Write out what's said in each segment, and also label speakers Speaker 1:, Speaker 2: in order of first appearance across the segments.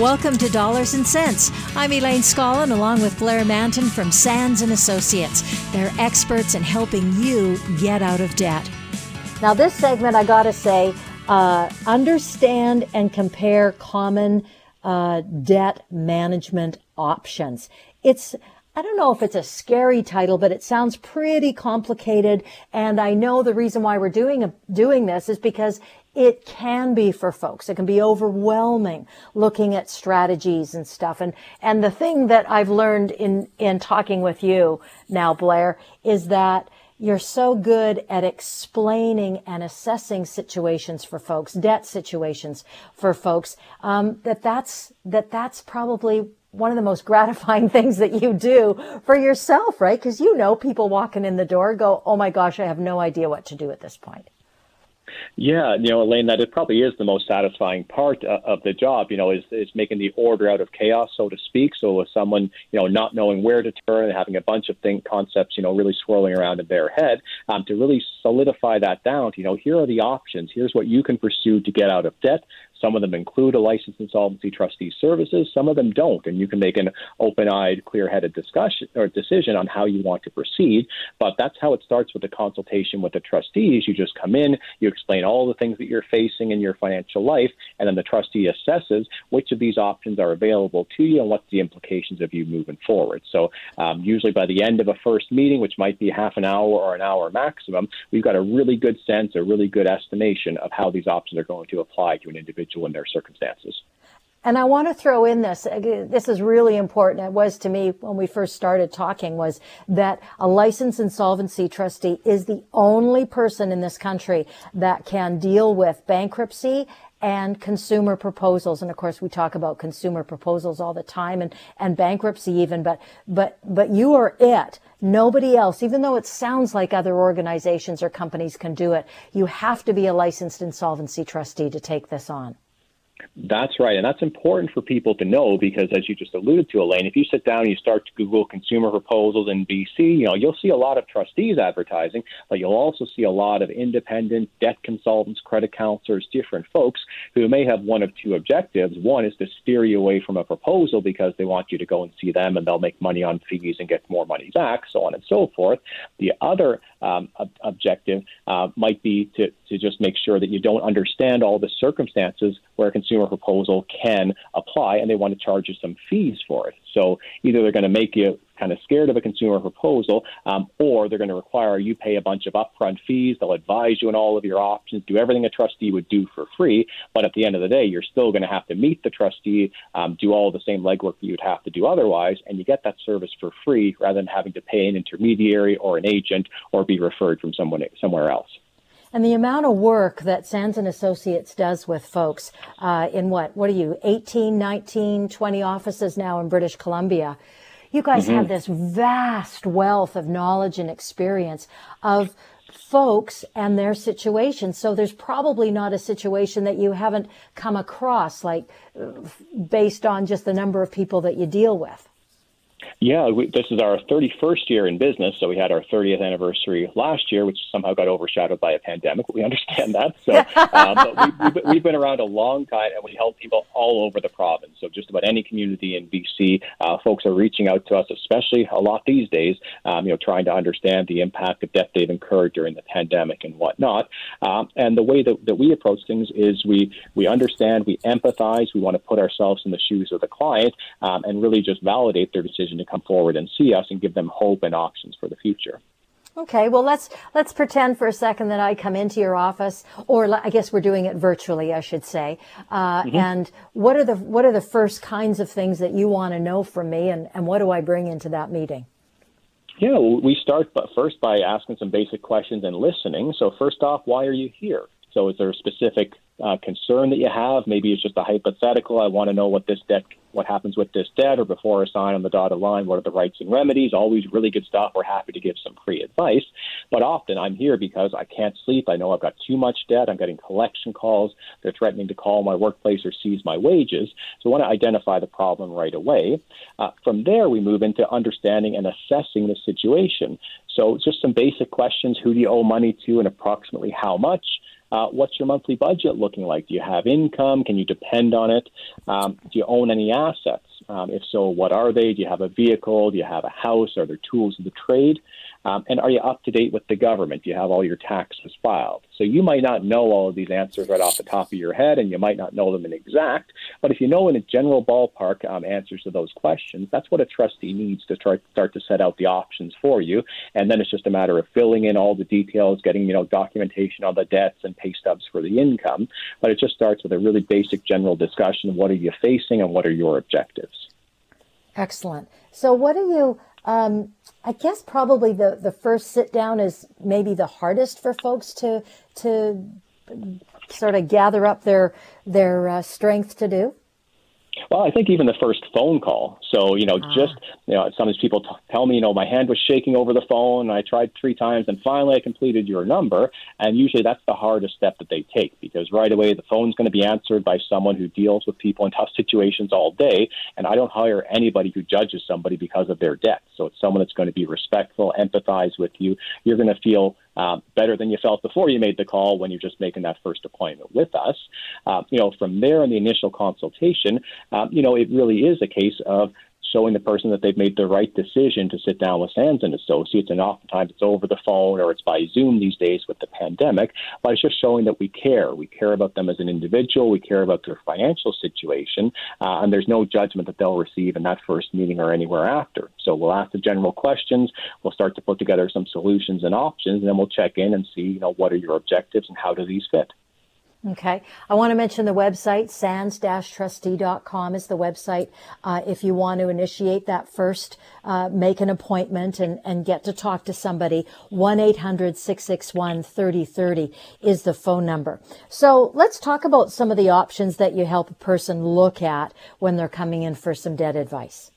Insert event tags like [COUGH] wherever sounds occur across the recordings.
Speaker 1: Welcome to Dollars and Cents. I'm Elaine Scollin along with Blair Mantin from Sands and Associates. They're experts in helping you get out of debt. Now, this segment, I got to say, uh, understand and compare common uh, debt management options. It's I don't know if it's a scary title, but it sounds pretty complicated. And I know the reason why we're doing doing this is because it can be for folks. It can be overwhelming looking at strategies and stuff. And, and the thing that I've learned in, in talking with you now, Blair, is that you're so good at explaining and assessing situations for folks, debt situations for folks, um, that that's, that that's probably one of the most [LAUGHS] gratifying things that you do for yourself, right? Because you know people walking in the door go, Oh my gosh, I have no idea what to do at this point.
Speaker 2: Yeah, you know, Elaine, that it probably is the most satisfying part uh, of the job. You know, is is making the order out of chaos, so to speak. So with someone, you know, not knowing where to turn, and having a bunch of think concepts, you know, really swirling around in their head, um, to really solidify that down. You know, here are the options. Here's what you can pursue to get out of debt. Some of them include a licensed insolvency trustee services. Some of them don't, and you can make an open-eyed, clear-headed discussion or decision on how you want to proceed. But that's how it starts with the consultation with the trustees. You just come in, you explain all the things that you're facing in your financial life, and then the trustee assesses which of these options are available to you and what's the implications of you moving forward. So um, usually by the end of a first meeting, which might be half an hour or an hour maximum, we've got a really good sense, a really good estimation of how these options are going to apply to an individual individual in their circumstances.
Speaker 1: And I want to throw in this. Uh, this is really important. It was to me when we first started talking was that a licensed insolvency trustee is the only person in this country that can deal with bankruptcy and consumer proposals. And of course, we talk about consumer proposals all the time and, and bankruptcy even, but, but, but you are it. Nobody else, even though it sounds like other organizations or companies can do it, you have to be a licensed insolvency trustee to take this on.
Speaker 2: That's right. And that's important for people to know because, as you just alluded to, Elaine, if you sit down and you start to Google consumer proposals in BC, you know, you'll see a lot of trustees advertising, but you'll also see a lot of independent debt consultants, credit counselors, different folks who may have one of two objectives. One is to steer you away from a proposal because they want you to go and see them and they'll make money on fees and get more money back, so on and so forth. The other um, ob- objective uh, might be to, to just make sure that you don't understand all the circumstances where a consumer proposal can apply and they want to charge you some fees for it. So either they're going to make you kind of scared of a consumer proposal, um, or they're going to require you pay a bunch of upfront fees. They'll advise you on all of your options, do everything a trustee would do for free. But at the end of the day, you're still going to have to meet the trustee, um, do all the same legwork that you'd have to do otherwise, and you get that service for free rather than having to pay an intermediary or an agent or be referred from someone somewhere else.
Speaker 1: And the amount of work that Sands and Associates does with folks uh, in what, what are you, 18, 19, 20 offices now in British Columbia. You guys mm-hmm. have this vast wealth of knowledge and experience of folks and their situations. So there's probably not a situation that you haven't come across, like based on just the number of people that you deal with.
Speaker 2: Yeah, we, this is our 31st year in business. So we had our 30th anniversary last year, which somehow got overshadowed by a pandemic. We understand that. So, [LAUGHS] uh, but we, have been around a long time, and we help people all over the province. So just about any community in BC, uh, folks are reaching out to us, especially a lot these days. Um, you know, trying to understand the impact of debt they've incurred during the pandemic and whatnot. Um, and the way that, that we approach things is we we understand, we empathize, we want to put ourselves in the shoes of the client, um, and really just validate their decision to come forward and see us and give them hope and options for the future.
Speaker 1: Okay, well let's let's pretend for a second that I come into your office, or I guess we're doing it virtually, I should say. Uh, mm-hmm. And what are the what are the first kinds of things that you want to know from me, and, and what do I bring into that meeting?
Speaker 2: Yeah, we start first by asking some basic questions and listening. So first off, why are you here? So is there a specific uh, concern that you have. Maybe it's just a hypothetical. I want to know what this debt, what happens with this debt, or before I sign on the dotted line, what are the rights and remedies? Always really good stuff. We're happy to give some free advice. But often I'm here because I can't sleep. I know I've got too much debt. I'm getting collection calls. They're threatening to call my workplace or seize my wages. So I want to identify the problem right away. Uh, from there, we move into understanding and assessing the situation. So just some basic questions: Who do you owe money to, and approximately how much? Uh, what's your monthly budget looking like? Do you have income? Can you depend on it? Um, do you own any assets? Um, if so, what are they? Do you have a vehicle? Do you have a house? Are there tools of the trade? Um, and are you up to date with the government? Do you have all your taxes filed? So you might not know all of these answers right off the top of your head, and you might not know them in exact. But if you know in a general ballpark um, answers to those questions, that's what a trustee needs to try, start to set out the options for you. And then it's just a matter of filling in all the details, getting you know documentation on the debts and pay stubs for the income. But it just starts with a really basic general discussion what are you facing and what are your objectives.
Speaker 1: Excellent. So, what are you? Um, I guess probably the, the first sit down is maybe the hardest for folks to to sort of gather up their their uh, strength to do.
Speaker 2: Well, I think even the first phone call. So, you know, ah. just, you know, sometimes people t- tell me, you know, my hand was shaking over the phone and I tried three times and finally I completed your number. And usually that's the hardest step that they take because right away the phone's going to be answered by someone who deals with people in tough situations all day. And I don't hire anybody who judges somebody because of their debt. So it's someone that's going to be respectful, empathize with you. You're going to feel uh, better than you felt before you made the call when you're just making that first appointment with us. Uh, you know, from there in the initial consultation, uh, you know, it really is a case of showing the person that they've made the right decision to sit down with Sands and Associates. And oftentimes it's over the phone or it's by Zoom these days with the pandemic. But it's just showing that we care. We care about them as an individual. We care about their financial situation. Uh, and there's no judgment that they'll receive in that first meeting or anywhere after. So we'll ask the general questions. We'll start to put together some solutions and options, and then we'll check in and see, you know, what are your objectives and how do these fit.
Speaker 1: Okay. I want to mention the website, sands-trustee.com is the website. Uh, if you want to initiate that first, uh, make an appointment and, and get to talk to somebody, 1-800-661-3030 is the phone number. So let's talk about some of the options that you help a person look at when they're coming in for some debt advice.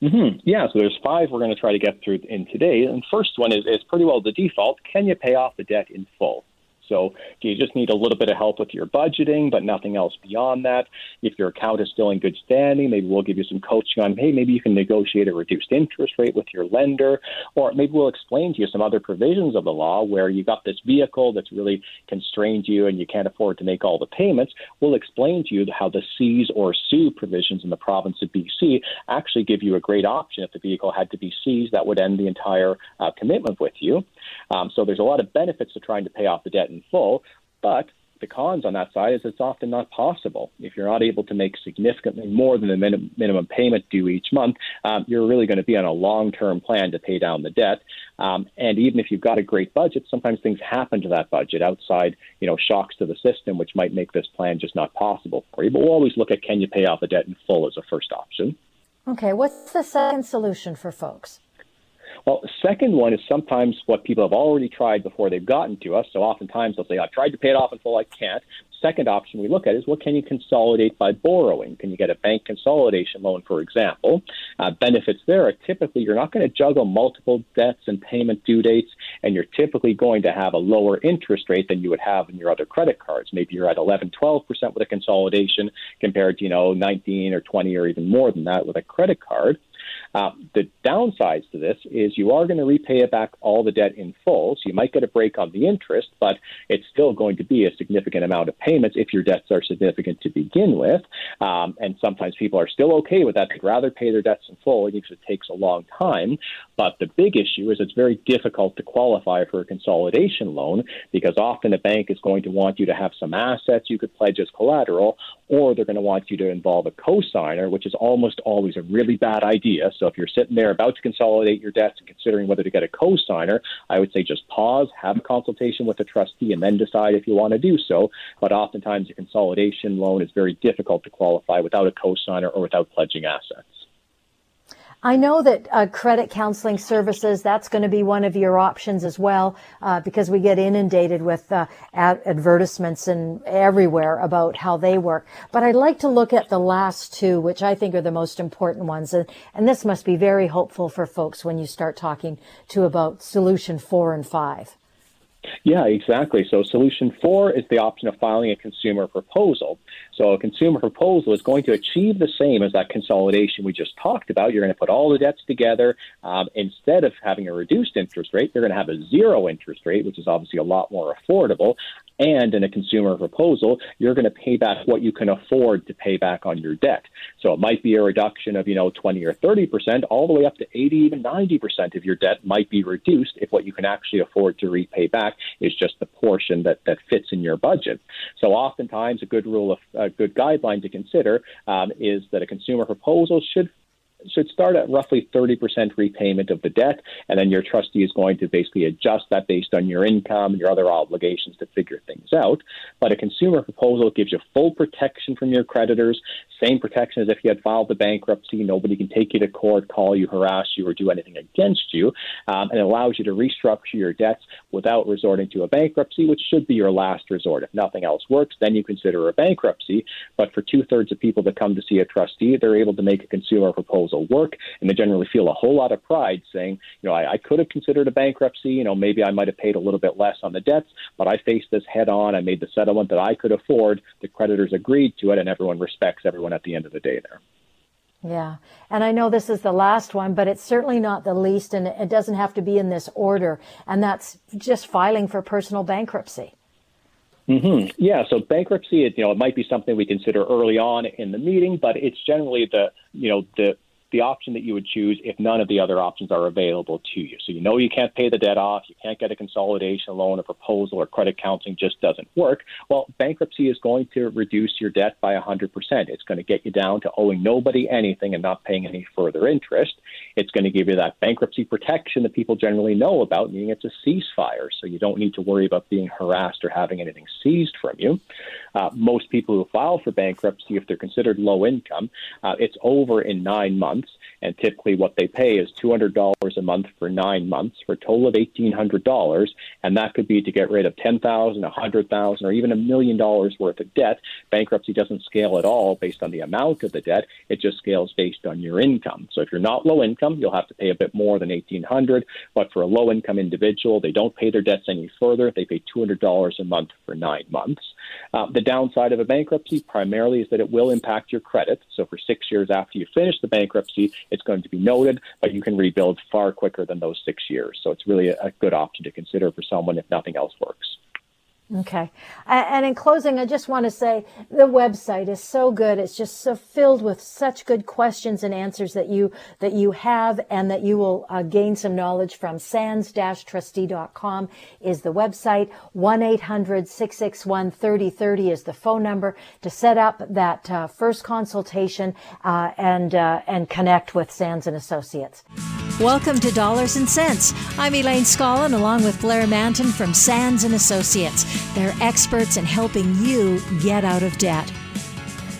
Speaker 2: Mm-hmm. Yeah, so there's five we're going to try to get through in today. And first one is, is pretty well the default. Can you pay off the debt in full? So you just need a little bit of help with your budgeting, but nothing else beyond that. If your account is still in good standing, maybe we'll give you some coaching on, hey, maybe you can negotiate a reduced interest rate with your lender, or maybe we'll explain to you some other provisions of the law where you got this vehicle that's really constrained you and you can't afford to make all the payments. We'll explain to you how the seize or sue provisions in the province of BC actually give you a great option if the vehicle had to be seized. That would end the entire uh, commitment with you. Um, so there's a lot of benefits to trying to pay off the debt in full, but the cons on that side is it's often not possible. If you're not able to make significantly more than the minim- minimum payment due each month, um, you're really going to be on a long term plan to pay down the debt. Um, and even if you've got a great budget, sometimes things happen to that budget outside, you know, shocks to the system, which might make this plan just not possible for you. But we'll always look at can you pay off the debt in full as a first option.
Speaker 1: Okay, what's the second solution for folks?
Speaker 2: Well, the second one is sometimes what people have already tried before they've gotten to us. So oftentimes they'll say, I've tried to pay it off in full, I can't. Second option we look at is what can you consolidate by borrowing? Can you get a bank consolidation loan, for example? Uh, benefits there are typically you're not going to juggle multiple debts and payment due dates, and you're typically going to have a lower interest rate than you would have in your other credit cards. Maybe you're at 11, 12% with a consolidation compared to, you know, 19 or 20 or even more than that with a credit card. Uh, the downsides to this is you are going to repay it back all the debt in full, so you might get a break on the interest, but it's still going to be a significant amount of payments if your debts are significant to begin with. Um, and sometimes people are still okay with that; they'd rather pay their debts in full, even if it takes a long time. But the big issue is it's very difficult to qualify for a consolidation loan because often a bank is going to want you to have some assets you could pledge as collateral, or they're going to want you to involve a cosigner, which is almost always a really bad idea. So if you're sitting there about to consolidate your debts and considering whether to get a cosigner, I would say just pause, have a consultation with a trustee, and then decide if you want to do so. But oftentimes, a consolidation loan is very difficult to qualify without a cosigner or without pledging assets.
Speaker 1: I know that uh, credit counseling services, that's going to be one of your options as well, uh, because we get inundated with uh, ad- advertisements and everywhere about how they work. But I'd like to look at the last two, which I think are the most important ones. And, and this must be very hopeful for folks when you start talking to about solution four and five.
Speaker 2: Yeah, exactly. So, solution four is the option of filing a consumer proposal. So, a consumer proposal is going to achieve the same as that consolidation we just talked about. You're going to put all the debts together. Um, instead of having a reduced interest rate, you're going to have a zero interest rate, which is obviously a lot more affordable. And in a consumer proposal, you're going to pay back what you can afford to pay back on your debt. So it might be a reduction of, you know, 20 or 30 percent, all the way up to 80, even 90 percent of your debt might be reduced if what you can actually afford to repay back is just the portion that, that fits in your budget. So oftentimes, a good rule of a good guideline to consider um, is that a consumer proposal should should start at roughly 30% repayment of the debt, and then your trustee is going to basically adjust that based on your income and your other obligations to figure things out. But a consumer proposal gives you full protection from your creditors, same protection as if you had filed the bankruptcy. Nobody can take you to court, call you, harass you, or do anything against you, um, and allows you to restructure your debts without resorting to a bankruptcy, which should be your last resort. If nothing else works, then you consider a bankruptcy. But for two thirds of people that come to see a trustee, they're able to make a consumer proposal will work, and they generally feel a whole lot of pride saying, you know, I, I could have considered a bankruptcy. You know, maybe I might have paid a little bit less on the debts, but I faced this head on. I made the settlement that I could afford. The creditors agreed to it, and everyone respects everyone at the end of the day there.
Speaker 1: Yeah. And I know this is the last one, but it's certainly not the least, and it doesn't have to be in this order. And that's just filing for personal bankruptcy.
Speaker 2: Mm-hmm. Yeah, so bankruptcy, you know, it might be something we consider early on in the meeting, but it's generally the, you know, the the option that you would choose if none of the other options are available to you. So you know you can't pay the debt off, you can't get a consolidation loan, a proposal, or credit counseling just doesn't work. Well, bankruptcy is going to reduce your debt by 100%. It's going to get you down to owing nobody anything and not paying any further interest. It's going to give you that bankruptcy protection that people generally know about, meaning it's a ceasefire. So you don't need to worry about being harassed or having anything seized from you. Uh, most people who file for bankruptcy, if they're considered low income, uh, it's over in nine months months. And typically, what they pay is $200 a month for nine months for a total of $1,800. And that could be to get rid of $10,000, 100,000, or even a million dollars worth of debt. Bankruptcy doesn't scale at all based on the amount of the debt, it just scales based on your income. So if you're not low income, you'll have to pay a bit more than 1,800. But for a low income individual, they don't pay their debts any further. They pay $200 a month for nine months. Uh, the downside of a bankruptcy primarily is that it will impact your credit. So for six years after you finish the bankruptcy, it's going to be noted, but you can rebuild far quicker than those six years. So it's really a, a good option to consider for someone if nothing else works.
Speaker 1: Okay. And in closing, I just want to say the website is so good. It's just so filled with such good questions and answers that you, that you have and that you will uh, gain some knowledge from. Sands-trustee.com is the website. 1-800-661-3030 is the phone number to set up that uh, first consultation uh, and, uh, and connect with Sands and Associates.
Speaker 3: Welcome to Dollars and Cents. I'm Elaine Scollin along with Blair Mantin from Sands and Associates. They're experts in helping you get out of debt.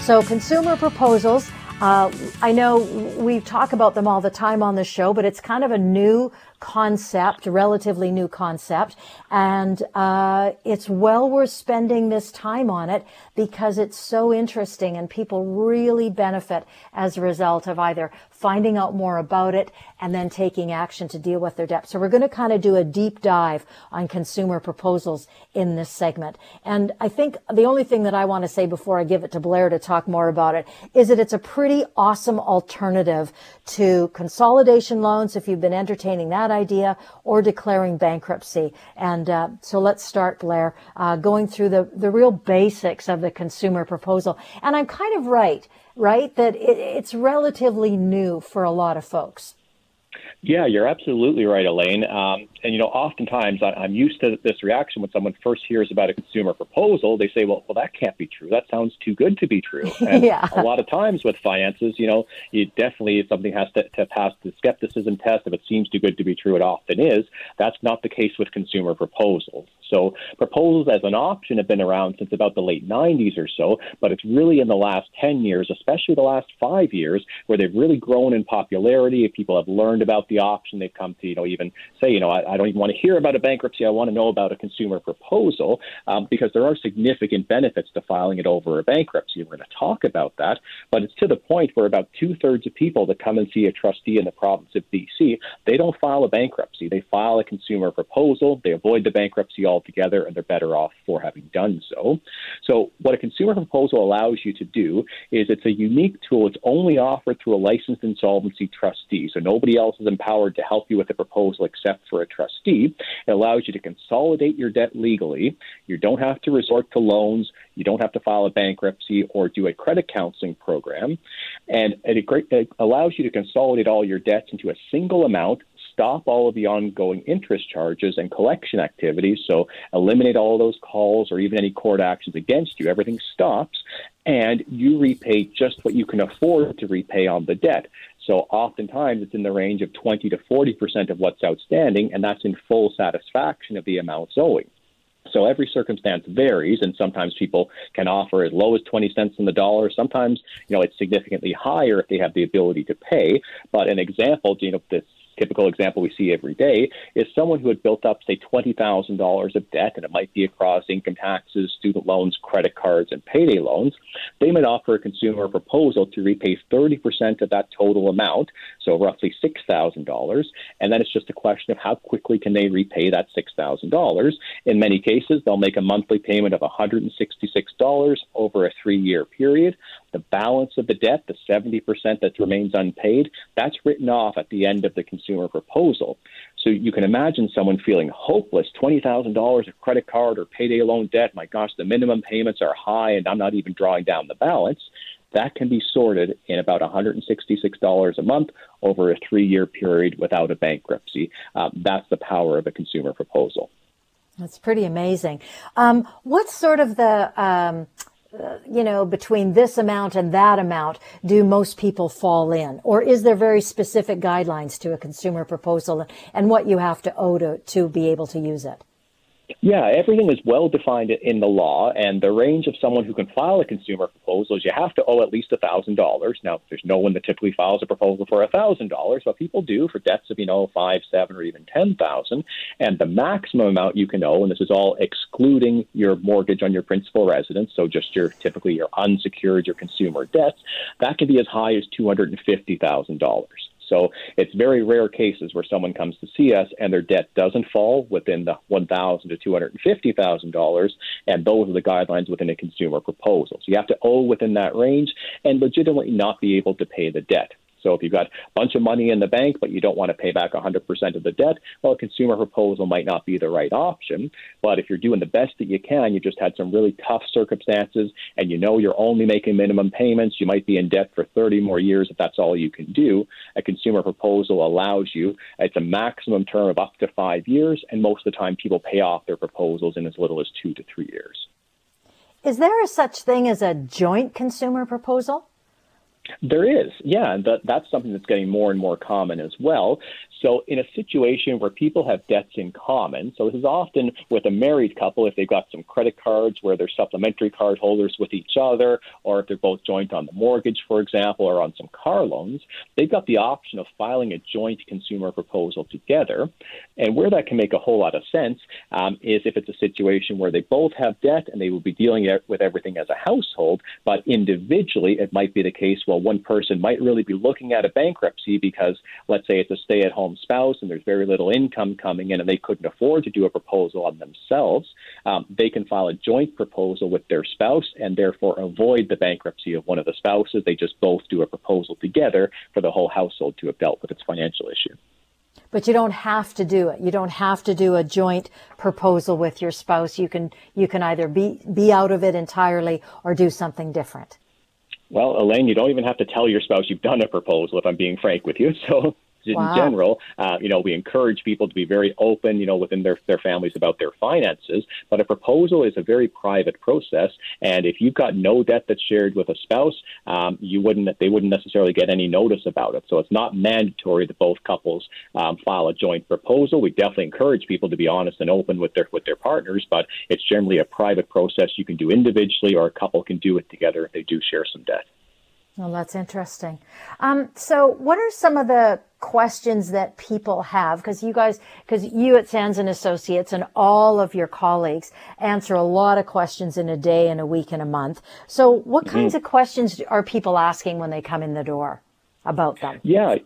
Speaker 1: So, consumer proposals. Uh, I know we talk about them all the time on the show, but it's kind of a new concept, relatively new concept, and uh, it's well worth spending this time on it because it's so interesting and people really benefit as a result of either finding out more about it and then taking action to deal with their debt. So we're going to kind of do a deep dive on consumer proposals in this segment. And I think the only thing that I want to say before I give it to Blair to talk more about it is that it's a pretty awesome alternative to consolidation loans if you've been entertaining that idea or declaring bankruptcy. And uh, so let's start, Blair, uh, going through the, the real basics of the consumer proposal. And I'm kind of right, right, that it, it's relatively new for a lot of folks.
Speaker 2: Yeah, you're absolutely right, Elaine. Um, and you know, oftentimes I, I'm used to this reaction when someone first hears about a consumer proposal. They say, "Well, well, that can't be true. That sounds too good to be true." [LAUGHS] And
Speaker 1: yeah.
Speaker 2: a lot of times with finances, you know, you definitely something has to, to pass the skepticism test. If it seems too good to be true, it often is. That's not the case with consumer proposals. So proposals as an option have been around since about the late 90s or so, but it's really in the last 10 years, especially the last five years, where they've really grown in popularity. If people have learned about the option, they've come to, you know, even say, you know, I, I don't even want to hear about a bankruptcy. I want to know about a consumer proposal um, because there are significant benefits to filing it over a bankruptcy. We're going to talk about that, but it's to the point where about two thirds of people that come and see a trustee in the province of BC, they don't file a bankruptcy. They file a consumer proposal. They avoid the bankruptcy altogether, and they're better off for having done so. So, what a consumer proposal allows you to do is it's a unique tool. It's only offered through a licensed insolvency trustee. So, nobody else is empowered to help you with a proposal except for a trustee. It allows you to consolidate your debt legally. You don't have to resort to loans. You don't have to file a bankruptcy or do a credit counseling program. And it allows you to consolidate all your debts into a single amount stop all of the ongoing interest charges and collection activities. So eliminate all those calls or even any court actions against you. Everything stops, and you repay just what you can afford to repay on the debt. So oftentimes it's in the range of 20 to 40 percent of what's outstanding, and that's in full satisfaction of the amounts owing. So every circumstance varies, and sometimes people can offer as low as 20 cents on the dollar. Sometimes, you know, it's significantly higher if they have the ability to pay. But an example, you know, this typical example we see every day is someone who had built up, say, $20,000 of debt, and it might be across income taxes, student loans, credit cards, and payday loans. They might offer a consumer a proposal to repay 30% of that total amount, so roughly $6,000. And then it's just a question of how quickly can they repay that $6,000. In many cases, they'll make a monthly payment of $166 over a three year period. The balance of the debt, the 70% that remains unpaid, that's written off at the end of the consumer proposal. So you can imagine someone feeling hopeless $20,000 of credit card or payday loan debt. My gosh, the minimum payments are high and I'm not even drawing down the balance. That can be sorted in about $166 a month over a three year period without a bankruptcy. Um, that's the power of a consumer proposal.
Speaker 1: That's pretty amazing. Um, what's sort of the um, you know, between this amount and that amount, do most people fall in? Or is there very specific guidelines to a consumer proposal and what you have to owe to, to be able to use it?
Speaker 2: Yeah, everything is well defined in the law, and the range of someone who can file a consumer proposal is you have to owe at least thousand dollars. Now, there's no one that typically files a proposal for thousand dollars, but people do for debts of you know five, seven, or even ten thousand. And the maximum amount you can owe, and this is all excluding your mortgage on your principal residence, so just your typically your unsecured, your consumer debts, that can be as high as two hundred and fifty thousand dollars. So it's very rare cases where someone comes to see us and their debt doesn't fall within the one thousand to two hundred and fifty thousand dollars, and those are the guidelines within a consumer proposal. So you have to owe within that range and legitimately not be able to pay the debt. So if you've got a bunch of money in the bank, but you don't want to pay back 100% of the debt, well, a consumer proposal might not be the right option. But if you're doing the best that you can, you just had some really tough circumstances, and you know you're only making minimum payments, you might be in debt for 30 more years if that's all you can do. A consumer proposal allows you, it's a maximum term of up to five years, and most of the time people pay off their proposals in as little as two to three years.
Speaker 1: Is there a such thing as a joint consumer proposal?
Speaker 2: There is, yeah, and that, that's something that's getting more and more common as well. So, in a situation where people have debts in common, so this is often with a married couple if they've got some credit cards where they're supplementary card holders with each other, or if they're both joint on the mortgage, for example, or on some car loans, they've got the option of filing a joint consumer proposal together. And where that can make a whole lot of sense um, is if it's a situation where they both have debt and they will be dealing with everything as a household, but individually it might be the case, well, one person might really be looking at a bankruptcy because, let's say, it's a stay at home spouse and there's very little income coming in and they couldn't afford to do a proposal on themselves, um, they can file a joint proposal with their spouse and therefore avoid the bankruptcy of one of the spouses. They just both do a proposal together for the whole household to have dealt with its financial issue.
Speaker 1: But you don't have to do it. You don't have to do a joint proposal with your spouse. You can you can either be be out of it entirely or do something different.
Speaker 2: Well, Elaine, you don't even have to tell your spouse you've done a proposal. If I'm being frank with you, [LAUGHS] so in wow. general, uh, you know, we encourage people to be very open, you know, within their, their families about their finances. But a proposal is a very private process. And if you've got no debt that's shared with a spouse, um, you wouldn't, they wouldn't necessarily get any notice about it. So it's not mandatory that both couples um, file a joint proposal. We definitely encourage people to be honest and open with their, with their partners, but it's generally a private process you can do individually or a couple can do it together if they do share some debt.
Speaker 1: Well, that's interesting. Um, so, what are some of the questions that people have? Because you guys, because you at Sands and Associates and all of your colleagues answer a lot of questions in a day, in a week, in a month. So, what mm-hmm. kinds of questions are people asking when they come in the door about them?
Speaker 2: Yeah,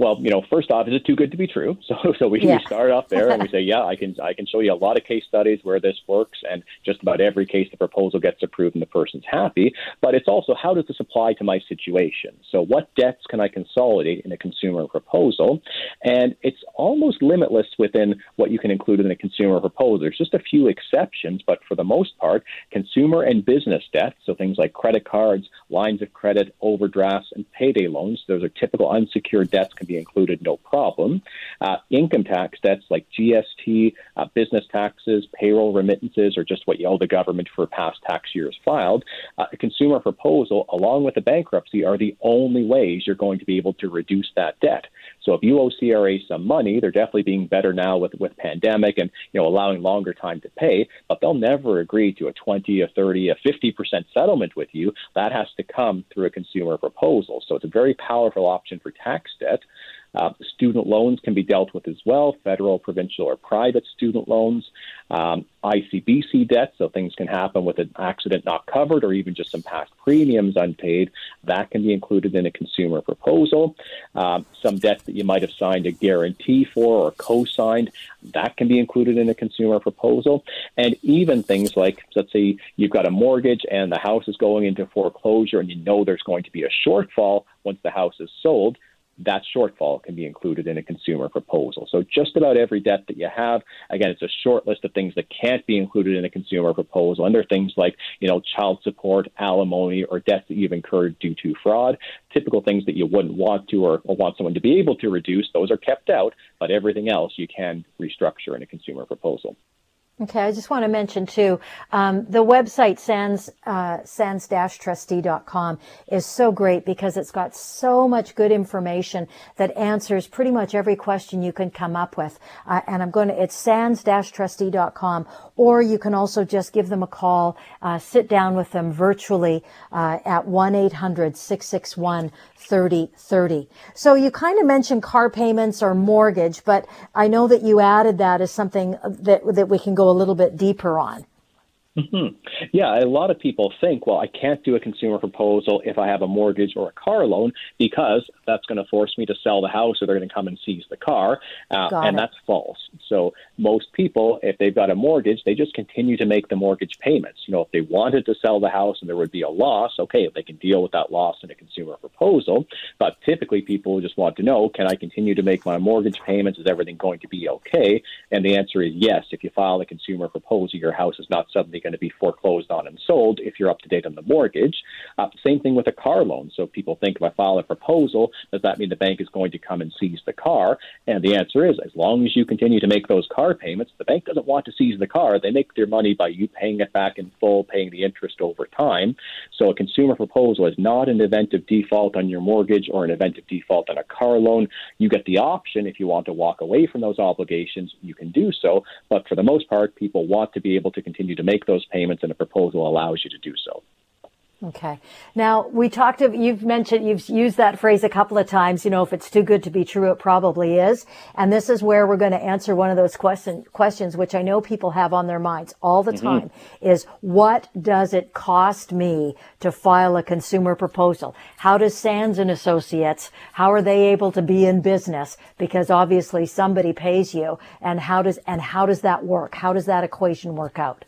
Speaker 2: well, you know, first off, is it too good to be true? [LAUGHS] So, so we, yeah. we start off there and we [LAUGHS] say, yeah, I can, I can show you a lot of case studies where this works, and just about every case the proposal gets approved and the person's happy. But it's also how does this apply to my situation? So, what debts can I consolidate in a consumer proposal? And it's almost limitless within what you can include in a consumer proposal. There's just a few exceptions, but for the most part, consumer and business debts, so things like credit cards, lines of credit, overdrafts, and payday loans, those are typical unsecured debts can be included, no problem. Uh, income tax debts like GST, uh, business taxes, payroll remittances, or just what you owe the government for past tax years filed. Uh, a consumer proposal, along with the bankruptcy, are the only ways you're going to be able to reduce that debt. So if you owe CRA some money, they're definitely being better now with with pandemic and you know allowing longer time to pay, but they'll never agree to a 20, a 30, a 50 percent settlement with you. That has to come through a consumer proposal. So it's a very powerful option for tax debt. Uh, student loans can be dealt with as well, federal, provincial, or private student loans. Um, ICBC debt, so things can happen with an accident not covered or even just some past premiums unpaid. That can be included in a consumer proposal. Um, some debt that you might have signed a guarantee for or co signed, that can be included in a consumer proposal. And even things like, let's say you've got a mortgage and the house is going into foreclosure and you know there's going to be a shortfall once the house is sold that shortfall can be included in a consumer proposal. So just about every debt that you have, again, it's a short list of things that can't be included in a consumer proposal. And there are things like, you know, child support, alimony, or debts that you've incurred due to fraud. Typical things that you wouldn't want to or, or want someone to be able to reduce, those are kept out, but everything else you can restructure in a consumer proposal.
Speaker 1: Okay, I just want to mention too, um, the website Sands, uh, sands-trustee.com is so great because it's got so much good information that answers pretty much every question you can come up with. Uh, and I'm going to, it's sands-trustee.com or you can also just give them a call, uh, sit down with them virtually, uh, at 1-800-661-3030. So you kind of mentioned car payments or mortgage, but I know that you added that as something that, that we can go a little bit deeper on.
Speaker 2: Mm-hmm. Yeah, a lot of people think, well, I can't do a consumer proposal if I have a mortgage or a car loan because that's going to force me to sell the house or they're going to come and seize the car. Uh, and it. that's false. So most people, if they've got a mortgage, they just continue to make the mortgage payments. You know, if they wanted to sell the house and there would be a loss, okay, they can deal with that loss in a consumer proposal. But typically, people just want to know, can I continue to make my mortgage payments? Is everything going to be okay? And the answer is yes. If you file a consumer proposal, your house is not suddenly going to be foreclosed on and sold if you're up to date on the mortgage. Uh, same thing with a car loan. So people think if I file a proposal, does that mean the bank is going to come and seize the car? And the answer is as long as you continue to make those car payments, the bank doesn't want to seize the car. They make their money by you paying it back in full, paying the interest over time. So a consumer proposal is not an event of default on your mortgage or an event of default on a car loan. You get the option if you want to walk away from those obligations, you can do so. But for the most part, people want to be able to continue to make those payments, and a proposal allows you to do so.
Speaker 1: Okay. Now we talked. Of, you've mentioned you've used that phrase a couple of times. You know, if it's too good to be true, it probably is. And this is where we're going to answer one of those question, questions, which I know people have on their minds all the mm-hmm. time. Is what does it cost me to file a consumer proposal? How does Sands and Associates? How are they able to be in business? Because obviously somebody pays you. And how does and how does that work? How does that equation work out?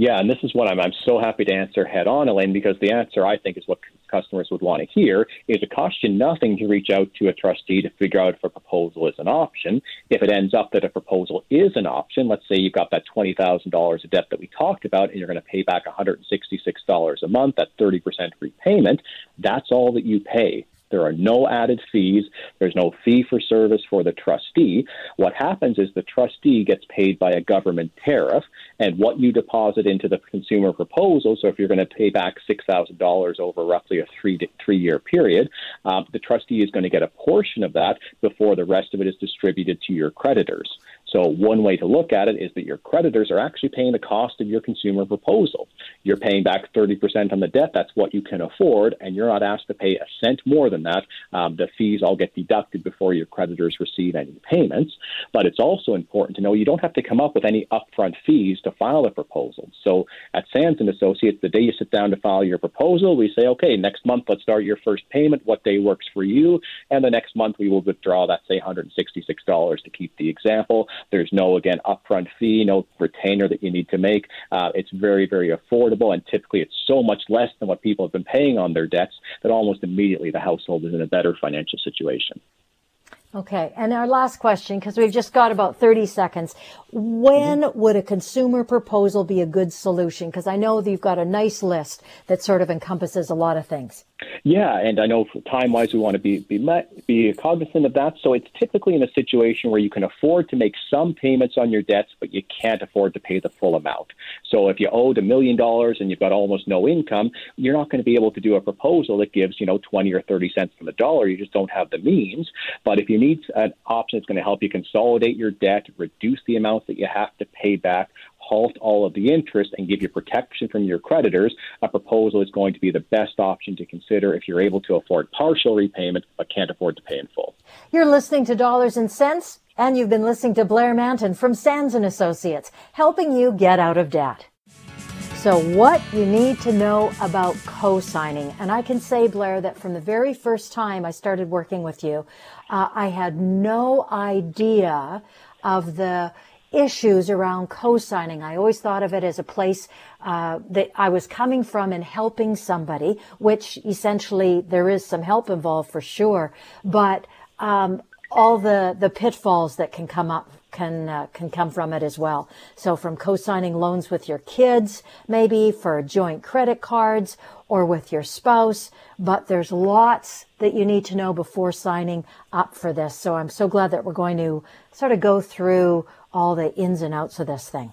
Speaker 2: Yeah, and this is what I'm, I'm so happy to answer head on, Elaine, because the answer I think is what customers would want to hear is it costs you nothing to reach out to a trustee to figure out if a proposal is an option. If it ends up that a proposal is an option, let's say you've got that $20,000 of debt that we talked about and you're going to pay back $166 a month at 30% repayment, that's all that you pay There are no added fees. There's no fee for service for the trustee. What happens is the trustee gets paid by a government tariff, and what you deposit into the consumer proposal. So if you're going to pay back six thousand dollars over roughly a three three year period, uh, the trustee is going to get a portion of that before the rest of it is distributed to your creditors. So, one way to look at it is that your creditors are actually paying the cost of your consumer proposal. You're paying back 30% on the debt, that's what you can afford, and you're not asked to pay a cent more than that. Um, the fees all get deducted before your creditors receive any payments. But it's also important to know you don't have to come up with any upfront fees to file a proposal. So, at Sands and Associates, the day you sit down to file your proposal, we say, okay, next month let's start your first payment. What day works for you? And the next month we will withdraw that, say, $166 to keep the example. There's no, again, upfront fee, no retainer that you need to make. Uh, it's very, very affordable, and typically it's so much less than what people have been paying on their debts that almost immediately the household is in a better financial situation.
Speaker 1: Okay. And our last question, because we've just got about 30 seconds. When mm-hmm. would a consumer proposal be a good solution? Because I know that you've got a nice list that sort of encompasses a lot of things.
Speaker 2: Yeah, and I know time wise we want to be be met, be cognizant of that. So it's typically in a situation where you can afford to make some payments on your debts, but you can't afford to pay the full amount. So if you owed a million dollars and you've got almost no income, you're not going to be able to do a proposal that gives you know twenty or thirty cents from the dollar. You just don't have the means. But if you need an option that's going to help you consolidate your debt, reduce the amount that you have to pay back, halt all of the interest and give you protection from your creditors, a proposal is going to be the best option to consider if you're able to afford partial repayment but can't afford to pay in full.
Speaker 1: You're listening to Dollars and Cents, and you've been listening to Blair Mantin from Sands and Associates, helping you get out of debt. So, what you need to know about co signing. And I can say, Blair, that from the very first time I started working with you, uh, I had no idea of the issues around co-signing. I always thought of it as a place uh, that I was coming from and helping somebody, which essentially there is some help involved for sure, but um, all the the pitfalls that can come up can uh, can come from it as well. So from co-signing loans with your kids, maybe for joint credit cards or with your spouse, but there's lots that you need to know before signing up for this. So I'm so glad that we're going to sort of go through all the ins and outs of this thing.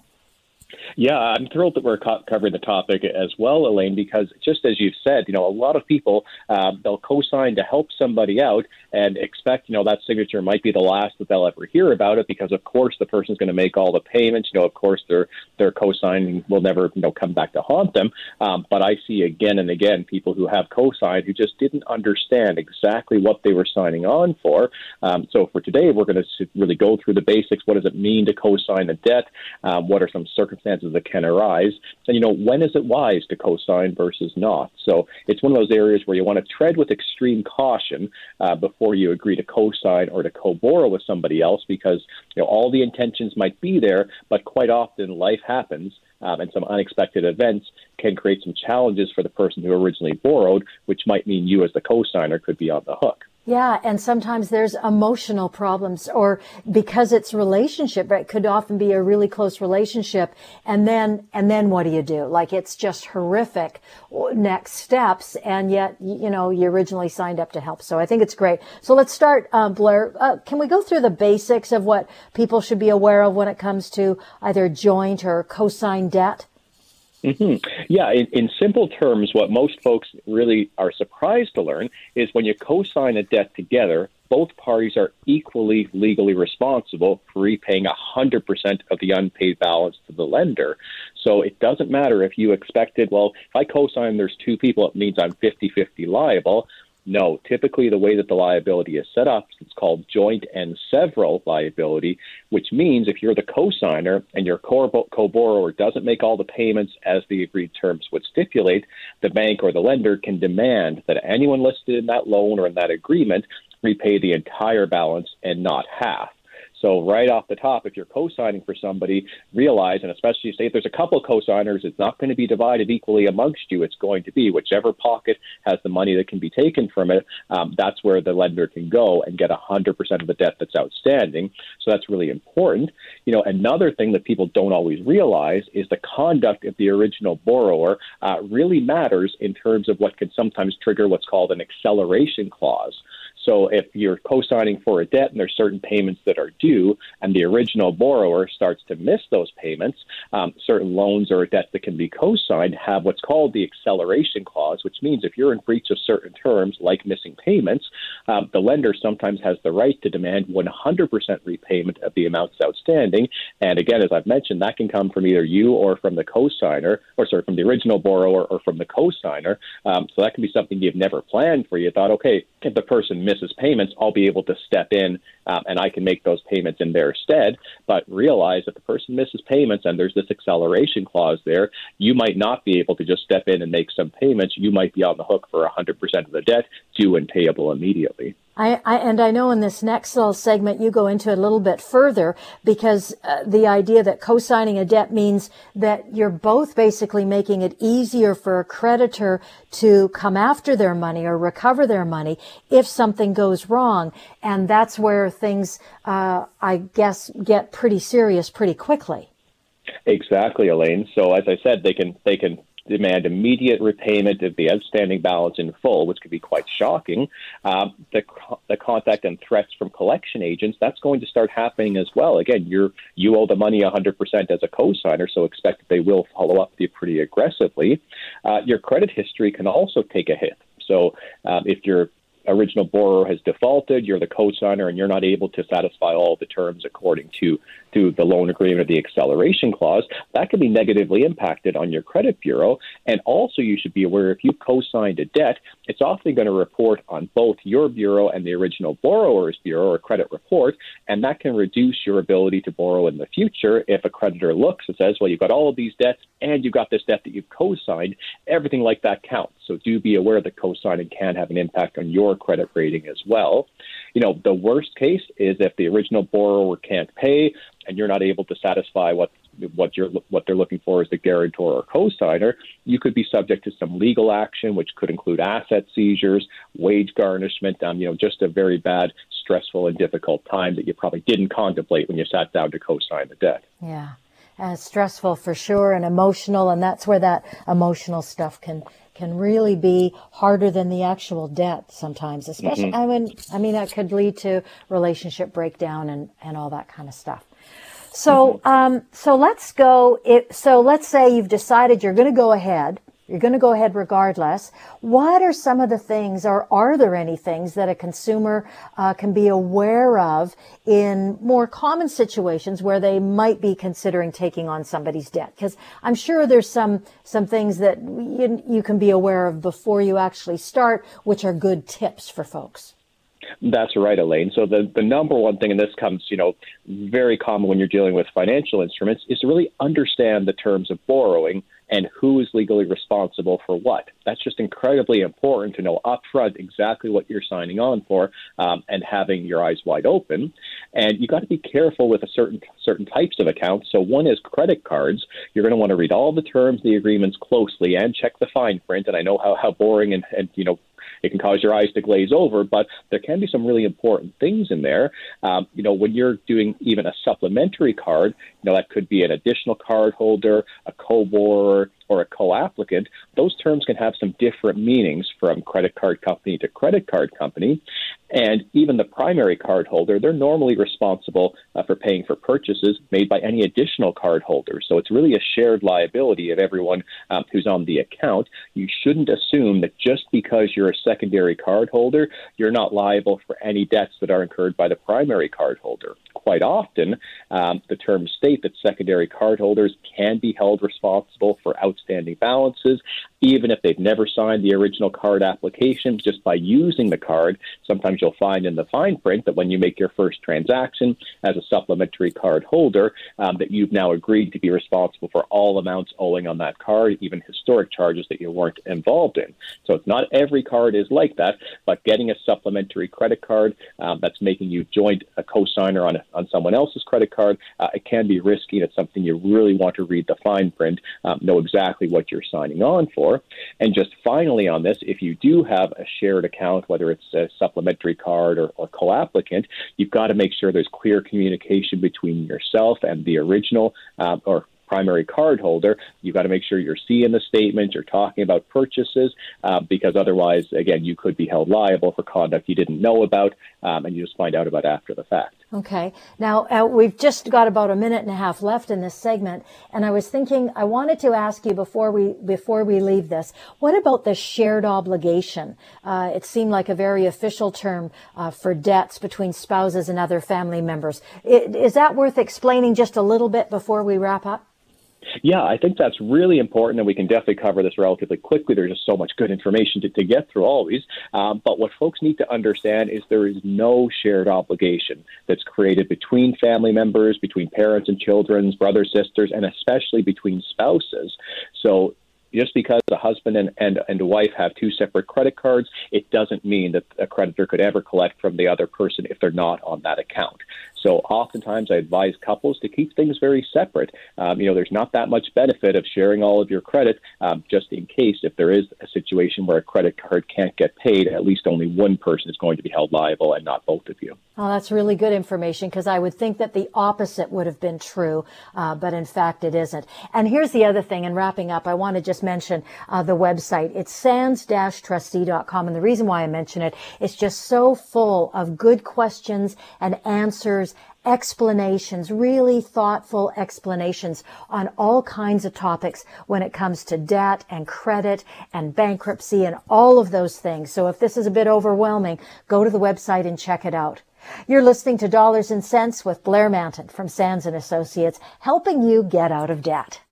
Speaker 2: Yeah, I'm thrilled that we're co- covering the topic as well, Elaine, because just as you've said, you know, a lot of people uh, they'll co-sign to help somebody out and expect, you know, that signature might be the last that they'll ever hear about it because, of course, the person's going to make all the payments. You know, of course, their their co-signing will never, you know, come back to haunt them. Um, but I see again and again people who have co-signed who just didn't understand exactly what they were signing on for. Um, so for today, we're going to really go through the basics. What does it mean to co-sign a debt? Um, what are some circumstances that can arise? And you know, when is it wise to co-sign versus not? So it's one of those areas where you want to tread with extreme caution uh, before you agree to co-sign or to co-borrow with somebody else, because you know all the intentions might be there, but quite often life happens. Um, and some unexpected events can create some challenges for the person who originally borrowed, which might mean you as the co-signer could be on the hook.
Speaker 1: Yeah, and sometimes there's emotional problems or because it's relationship, but it could often be a really close relationship. And then, and then what do you do? Like it's just horrific next steps. And yet, you know, you originally signed up to help. So I think it's great. So let's start, uh, Blair. Uh, can we go through the basics of what people should be aware of when it comes to either joint or co-sign debt?
Speaker 2: Mm-hmm. Yeah, in, in, simple terms, what most folks really are surprised to learn is when you co sign a debt together, both parties are equally legally responsible for repaying 100% of the unpaid balance to the lender. So it doesn't matter if you expected, well, if I co sign, there's two people, it means I'm 50 50 liable. No, typically the way that the liability is set up, it's called joint and several liability, which means if you're the co-signer and your co-borrower doesn't make all the payments as the agreed terms would stipulate, the bank or the lender can demand that anyone listed in that loan or in that agreement repay the entire balance and not half. So right off the top, if you're co-signing for somebody, realize, and especially if there's a couple co-signers, it's not going to be divided equally amongst you. It's going to be whichever pocket has the money that can be taken from it. Um, that's where the lender can go and get 100% of the debt that's outstanding. So that's really important. You know, another thing that people don't always realize is the conduct of the original borrower uh, really matters in terms of what can sometimes trigger what's called an acceleration clause. So if you're co-signing for a debt and there's certain payments that are due, and the original borrower starts to miss those payments, um, certain loans or debts that can be co-signed have what's called the acceleration clause, which means if you're in breach of certain terms, like missing payments, um, the lender sometimes has the right to demand 100% repayment of the amounts outstanding. And again, as I've mentioned, that can come from either you or from the co-signer, or sorry, from the original borrower or from the co-signer. Um, so that can be something you've never planned for. You thought, okay, if the person misses misses payments, I'll be able to step in um, and I can make those payments in their stead. But realize that the person misses payments and there's this acceleration clause there, you might not be able to just step in and make some payments. You might be on the hook for 100% of the debt due and payable immediately.
Speaker 1: I, I, and I know in this next little segment you go into it a little bit further because uh, the idea that co-signing a debt means that you're both basically making it easier for a creditor to come after their money or recover their money if something goes wrong, and that's where things, uh, I guess, get pretty serious pretty quickly.
Speaker 2: Exactly, Elaine. So as I said, they can they can demand immediate repayment of the outstanding balance in full, which could be quite shocking. Um, the, the contact and threats from collection agents, that's going to start happening as well. Again, you're, you owe the money 100% as a cosigner, so expect that they will follow up with you pretty aggressively. Uh, your credit history can also take a hit. So um, if you're original borrower has defaulted, you're the cosigner, and you're not able to satisfy all the terms according to, to the loan agreement or the acceleration clause, that can be negatively impacted on your credit bureau. And also, you should be aware if you co-signed a debt, it's often going to report on both your bureau and the original borrower's bureau or credit report, and that can reduce your ability to borrow in the future if a creditor looks and says, well, you've got all of these debts and you've got this debt that you've co-signed, everything like that counts. So do be aware that co-signing can have an impact on your credit rating as well. You know, the worst case is if the original borrower can't pay and you're not able to satisfy what what you're what they're looking for as the guarantor or co-signer, you could be subject to some legal action, which could include asset seizures, wage garnishment. Um, you know, just a very bad, stressful, and difficult time that you probably didn't contemplate when you sat down to co-sign the debt.
Speaker 1: Yeah. Uh, stressful for sure and emotional and that's where that emotional stuff can can really be harder than the actual debt sometimes, especially, mm-hmm. I mean, I mean, that could lead to relationship breakdown and, and all that kind of stuff. So, mm-hmm. um, so let's go. It, so let's say you've decided you're going to go ahead you're going to go ahead regardless. What are some of the things, or are there any things that a consumer uh, can be aware of in more common situations where they might be considering taking on somebody's debt? Because I'm sure there's some some things that you, you can be aware of before you actually start, which are good tips for folks.
Speaker 2: That's right, Elaine. So the, the number one thing, and this comes, you know, very common when you're dealing with financial instruments, is to really understand the terms of borrowing and who is legally responsible for what. That's just incredibly important to know upfront exactly what you're signing on for um, and having your eyes wide open. And you got to be careful with a certain certain types of accounts. So one is credit cards. You're going to want to read all the terms, the agreements closely, and check the fine print. And I know how how boring and, and you know it can cause your eyes to glaze over, but there can be some really important things in there. Um, you know, when you're doing even a supplementary card, you know, that could be an additional card holder, a co-borrower, or a co-applicant, those terms can have some different meanings from credit card company to credit card company. And even the primary card holder, they're normally responsible uh, for paying for purchases made by any additional card holder. So it's really a shared liability of everyone um, who's on the account. You shouldn't assume that just because you're a secondary card holder, you're not liable for any debts that are incurred by the primary card holder. Quite often, um, the terms state that secondary cardholders can be held responsible for outstanding balances, even if they've never signed the original card application, just by using the card. Sometimes you'll find in the fine print that when you make your first transaction as a supplementary card holder, um, that you've now agreed to be responsible for all amounts owing on that card, even historic charges that you weren't involved in. So it's not every card is like that, but getting a supplementary credit card um, that's making you joint a co-signer on a, on someone else's credit card, uh, it can be risky. It's something you really want to read the fine print, um, know exactly what you're signing on for. And just finally on this, if you do have a shared account, whether it's a supplementary card or, or co applicant, you've got to make sure there's clear communication between yourself and the original uh, or primary card holder, you've got to make sure you're seeing the statement, you're talking about purchases, uh, because otherwise, again, you could be held liable for conduct you didn't know about um, and you just find out about after the fact.
Speaker 1: Okay. Now, uh, we've just got about a minute and a half left in this segment, and I was thinking I wanted to ask you before we before we leave this, what about the shared obligation? Uh, it seemed like a very official term uh, for debts between spouses and other family members. It, is that worth explaining just a little bit before we wrap up?
Speaker 2: Yeah, I think that's really important, and we can definitely cover this relatively quickly. There's just so much good information to, to get through always. Um, but what folks need to understand is there is no shared obligation that's created between family members, between parents and children, brothers, sisters, and especially between spouses. So just because a husband and, and, and wife have two separate credit cards, it doesn't mean that a creditor could ever collect from the other person if they're not on that account. So oftentimes I advise couples to keep things very separate. Um, you know, there's not that much benefit of sharing all of your credit um, just in case if there is a situation where a credit card can't get paid, at least only one person is going to be held liable and not both of you.
Speaker 1: Oh, that's really good information because I would think that the opposite would have been true, uh, but in fact it isn't. And here's the other thing, and wrapping up, I want to just mention uh, the website. It's sands-trustee.com, and the reason why I mention it is just so full of good questions and answers explanations, really thoughtful explanations on all kinds of topics when it comes to debt and credit and bankruptcy and all of those things. So if this is a bit overwhelming, go to the website and check it out. You're listening to Dollars and Cents with Blair Mantin from Sands and Associates, helping you get out of debt.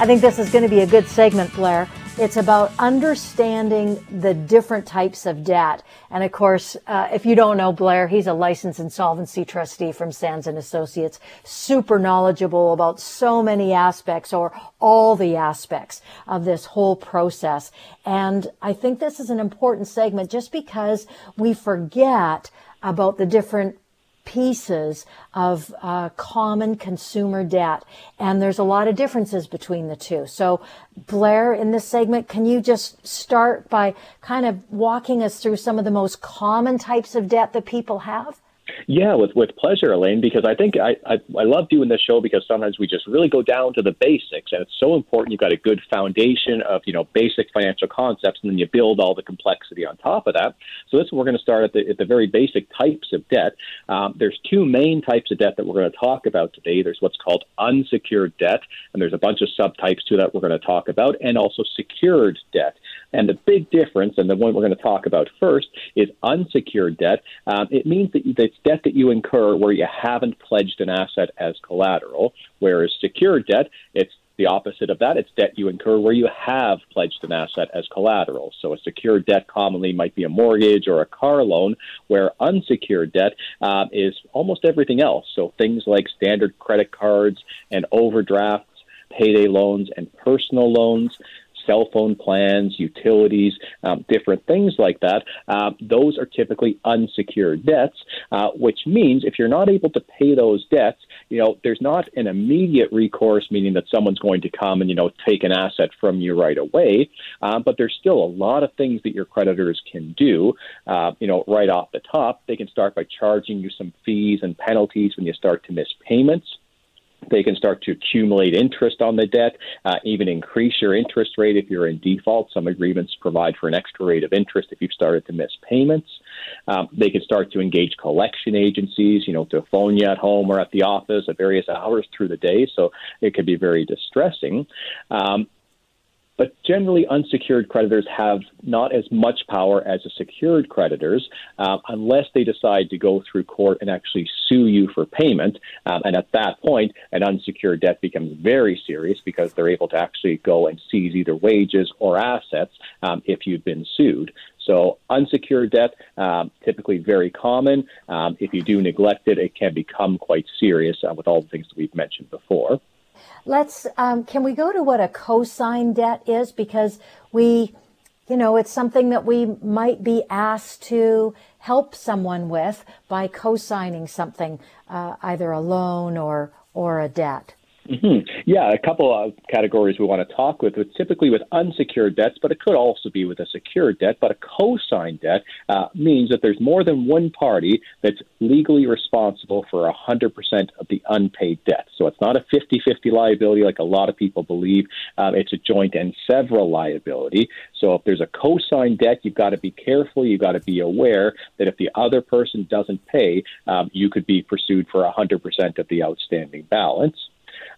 Speaker 1: I think this is going to be a good segment, Blair. It's about understanding the different types of debt. And of course, uh, if you don't know Blair, he's a licensed insolvency trustee from Sands and Associates, super knowledgeable about so many aspects or all the aspects of this whole process. And I think this is an important segment just because we forget about the different pieces of uh, common consumer debt. And there's a lot of differences between the two. So, Blair, in this segment, can you just start by kind of walking us through some of the most common types of debt that people have?
Speaker 2: Yeah, with with pleasure, Elaine. Because I think I, I I love doing this show because sometimes we just really go down to the basics, and it's so important. You've got a good foundation of you know basic financial concepts, and then you build all the complexity on top of that. So this we're going to start at the at the very basic types of debt. Um, there's two main types of debt that we're going to talk about today. There's what's called unsecured debt, and there's a bunch of subtypes to that we're going to talk about, and also secured debt. And the big difference, and the one we're going to talk about first, is unsecured debt. Um, it means that it's debt that you incur where you haven't pledged an asset as collateral, whereas secured debt, it's the opposite of that, it's debt you incur where you have pledged an asset as collateral. So a secured debt commonly might be a mortgage or a car loan, where unsecured debt uh, is almost everything else. So things like standard credit cards and overdrafts, payday loans, and personal loans cell phone plans, utilities, um, different things like that, uh, those are typically unsecured debts, uh, which means if you're not able to pay those debts, you know, there's not an immediate recourse, meaning that someone's going to come and, you know, take an asset from you right away. Uh, but there's still a lot of things that your creditors can do, uh, you know, right off the top. They can start by charging you some fees and penalties when you start to miss payments. They can start to accumulate interest on the debt, uh, even increase your interest rate if you're in default. Some agreements provide for an extra rate of interest if you've started to miss payments. Um, they can start to engage collection agencies, you know, to phone you at home or at the office at various hours through the day. So it can be very distressing. Um, but generally, unsecured creditors have not as much power as the secured creditors uh, unless they decide to go through court and actually sue you for payment. Um, and at that point, an unsecured debt becomes very serious because they're able to actually go and seize either wages or assets um, if you've been sued. So unsecured debt, um, typically very common. Um, if you do neglect it, it can become quite serious uh, with all the things that we've mentioned before.
Speaker 1: Let's, um, can we go to what a cosign debt is? Because we, you know, it's something that we might be asked to help someone with by co-signing something, uh, either a loan or or a debt.
Speaker 2: Mm-hmm. Yeah, a couple of categories we want to talk with. It's typically with unsecured debts, but it could also be with a secured debt. But a co-signed debt uh, means that there's more than one party that's legally responsible for 100% of the unpaid debt. So it's not a 50-50 liability like a lot of people believe. Um, it's a joint and several liability. So if there's a co-signed debt, you've got to be careful. You've got to be aware that if the other person doesn't pay, um, you could be pursued for 100% of the outstanding balance.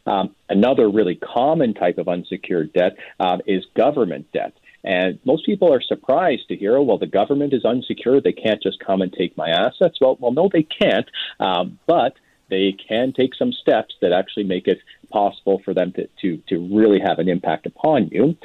Speaker 2: Um, another really common type of unsecured debt um, is government debt. And most people are surprised to hear, oh, well, the government is unsecured. They can't just come and take my assets. Well, well, no, they can't. Um, but they can take some steps that actually make it possible for them to, to, to really have an impact upon you.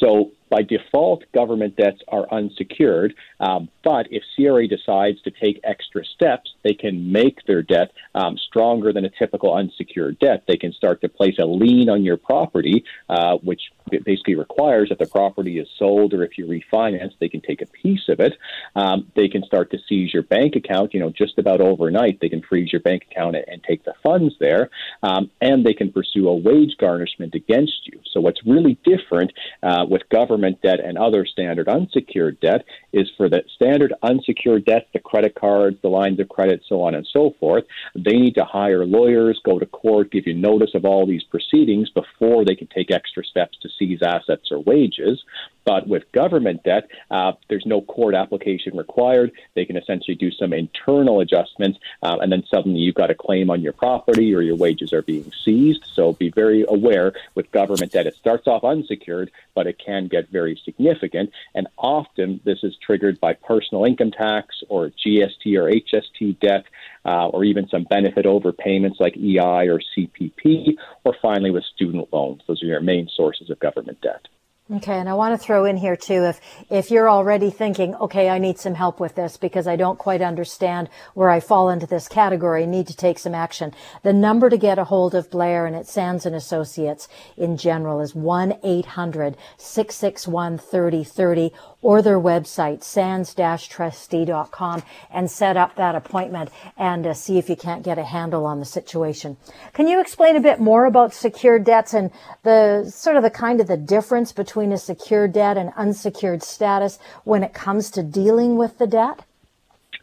Speaker 2: So by default, government debts are unsecured. Um, but if CRA decides to take extra steps, they can make their debt um, stronger than a typical unsecured debt. They can start to place a lien on your property, uh, which basically requires that the property is sold, or if you refinance, they can take a piece of it. Um, they can start to seize your bank account. You know, just about overnight, they can freeze your bank account and, and take the funds there, um, and they can pursue a wage garnishment against you. So what's really different uh, with government debt and other standard unsecured debt is for the standard unsecured debt, the credit cards, the lines of credit, so on and so forth. They need to hire lawyers, go to court, give you notice of all these proceedings before they can take extra steps to seize assets or wages. But with government debt, uh, there's no court application required. They can essentially do some internal adjustments, uh, and then suddenly you've got a claim on your property or your wages are being seized. So be very aware with government debt. It starts off unsecured, but it can get very significant. And often this is triggered by personal income tax or GST or HST debt. Uh, or even some benefit overpayments like EI or CPP, or finally with student loans. Those are your main sources of government debt.
Speaker 1: Okay, and I want to throw in here too, if, if you're already thinking, okay, I need some help with this because I don't quite understand where I fall into this category, need to take some action. The number to get a hold of Blair and at Sands and Associates in general is 1-800-661-3030 or their website, sands-trustee.com and set up that appointment and uh, see if you can't get a handle on the situation. Can you explain a bit more about secured debts and the sort of the kind of the difference between between a secured debt and unsecured status when it comes to dealing with the debt?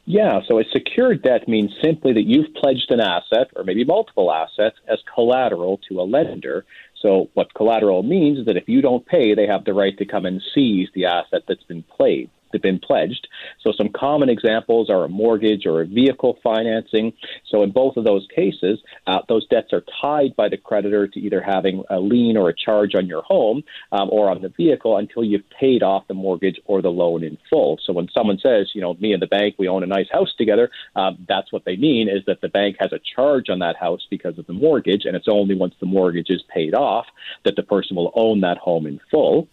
Speaker 2: Yeah, so a secured debt means simply that you've pledged an asset or maybe multiple assets as collateral to a lender. So, what collateral means is that if you don't pay, they have the right to come and seize the asset that's been played been pledged. So some common examples are a mortgage or a vehicle financing. So in both of those cases, uh, those debts are tied by the creditor to either having a lien or a charge on your home um, or on the vehicle until you've paid off the mortgage or the loan in full. So when someone says, you know, me and the bank, we own a nice house together, um, that's what they mean is that the bank has a charge on that house because of the mortgage, and it's only once the mortgage is paid off that the person will own that home in full.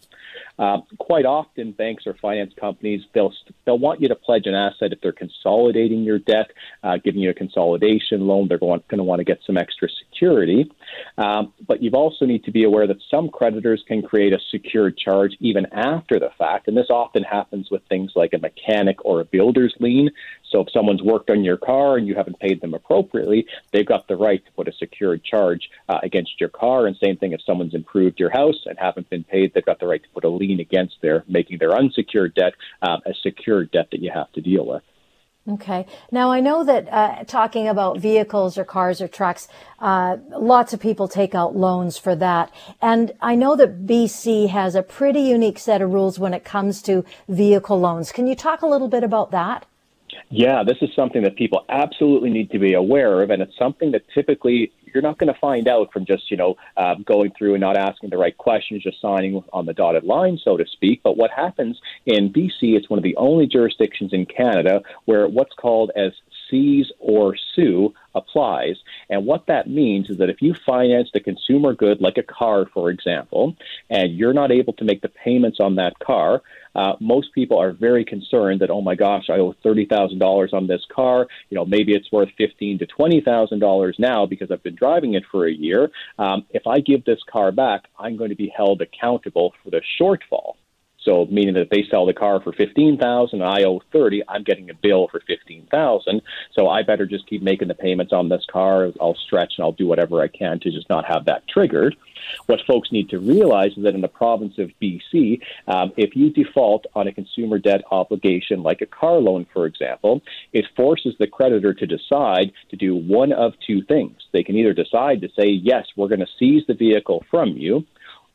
Speaker 2: Uh, quite often, banks or finance companies they'll they'll want you to pledge an asset if they're consolidating your debt, uh, giving you a consolidation loan. They're going, going to want to get some extra security. Um, but you've also need to be aware that some creditors can create a secured charge even after the fact, and this often happens with things like a mechanic or a builder's lien. So if someone's worked on your car and you haven't paid them appropriately, they've got the right to put a secured charge uh, against your car. And same thing if someone's improved your house and haven't been paid, they've got the right to put a lien against their making their unsecured debt um, a secured debt that you have to deal with.
Speaker 1: Okay. Now I know that uh, talking about vehicles or cars or trucks, uh, lots of people take out loans for that, and I know that BC has a pretty unique set of rules when it comes to vehicle loans. Can you talk a little bit about that?
Speaker 2: Yeah, this is something that people absolutely need to be aware of, and it's something that typically you're not going to find out from just you know uh, going through and not asking the right questions, just signing on the dotted line, so to speak. But what happens in BC? It's one of the only jurisdictions in Canada where what's called as seize or sue applies. And what that means is that if you financed a consumer good like a car, for example, and you're not able to make the payments on that car, uh, most people are very concerned that, oh my gosh, I owe thirty thousand dollars on this car. You know, maybe it's worth fifteen to twenty thousand dollars now because I've been driving it for a year. Um, if I give this car back, I'm going to be held accountable for the shortfall. So meaning that if they sell the car for fifteen thousand and I owe thirty, I'm getting a bill for fifteen thousand. So I better just keep making the payments on this car. I'll stretch and I'll do whatever I can to just not have that triggered. What folks need to realize is that in the province of BC, um, if you default on a consumer debt obligation like a car loan, for example, it forces the creditor to decide to do one of two things. They can either decide to say, yes, we're going to seize the vehicle from you,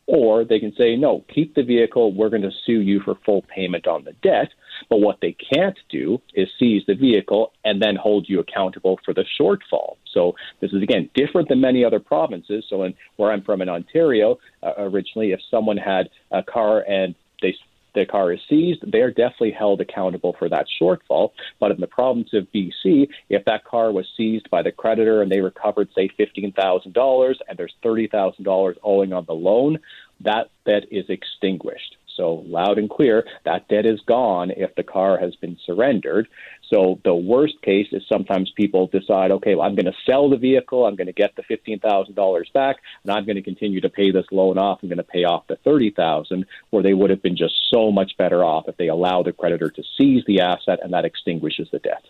Speaker 2: or they can say, no, keep the vehicle, we're going to sue you for full payment on the debt. But what they can't do is seize the vehicle and then hold you accountable for the shortfall. So this is again different than many other provinces. So in where I'm from in Ontario, uh, originally, if someone had a car and they the car is seized, they're definitely held accountable for that shortfall. But in the province of BC, if that car was seized by the creditor and they recovered, say, $15,000 and there's $30,000 owing on the loan, that debt is extinguished. So loud and clear, that debt is gone if the car has been surrendered. So the worst case is sometimes people decide, okay, well, I'm going to sell the vehicle, I'm going to get the fifteen thousand dollars back, and I'm going to continue to pay this loan off. I'm going to pay off the thirty thousand, where they would have been just so much better off if they allow the creditor to seize the asset, and that extinguishes the debt.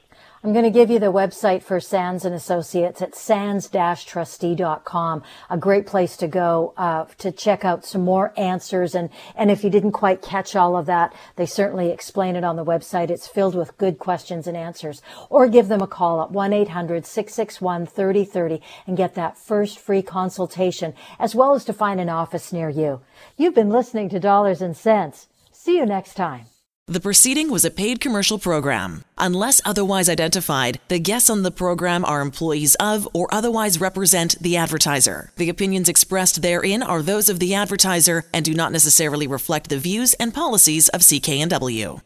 Speaker 1: I'm going to give you the website for Sands and Associates at sands-trustee.com. A great place to go uh, to check out some more answers. And, and if you didn't quite catch all of that, they certainly explain it on the website. It's filled with good questions and answers. Or give them a call at 1-800-661-3030 and get that first free consultation, as well as to find an office near you. You've been listening to Dollars and Cents. See you next time.
Speaker 4: The proceeding was a paid commercial program. Unless otherwise identified, the guests on the program are employees of or otherwise represent the advertiser. The opinions expressed therein are those of the advertiser and do not necessarily reflect the views and policies of CKNW.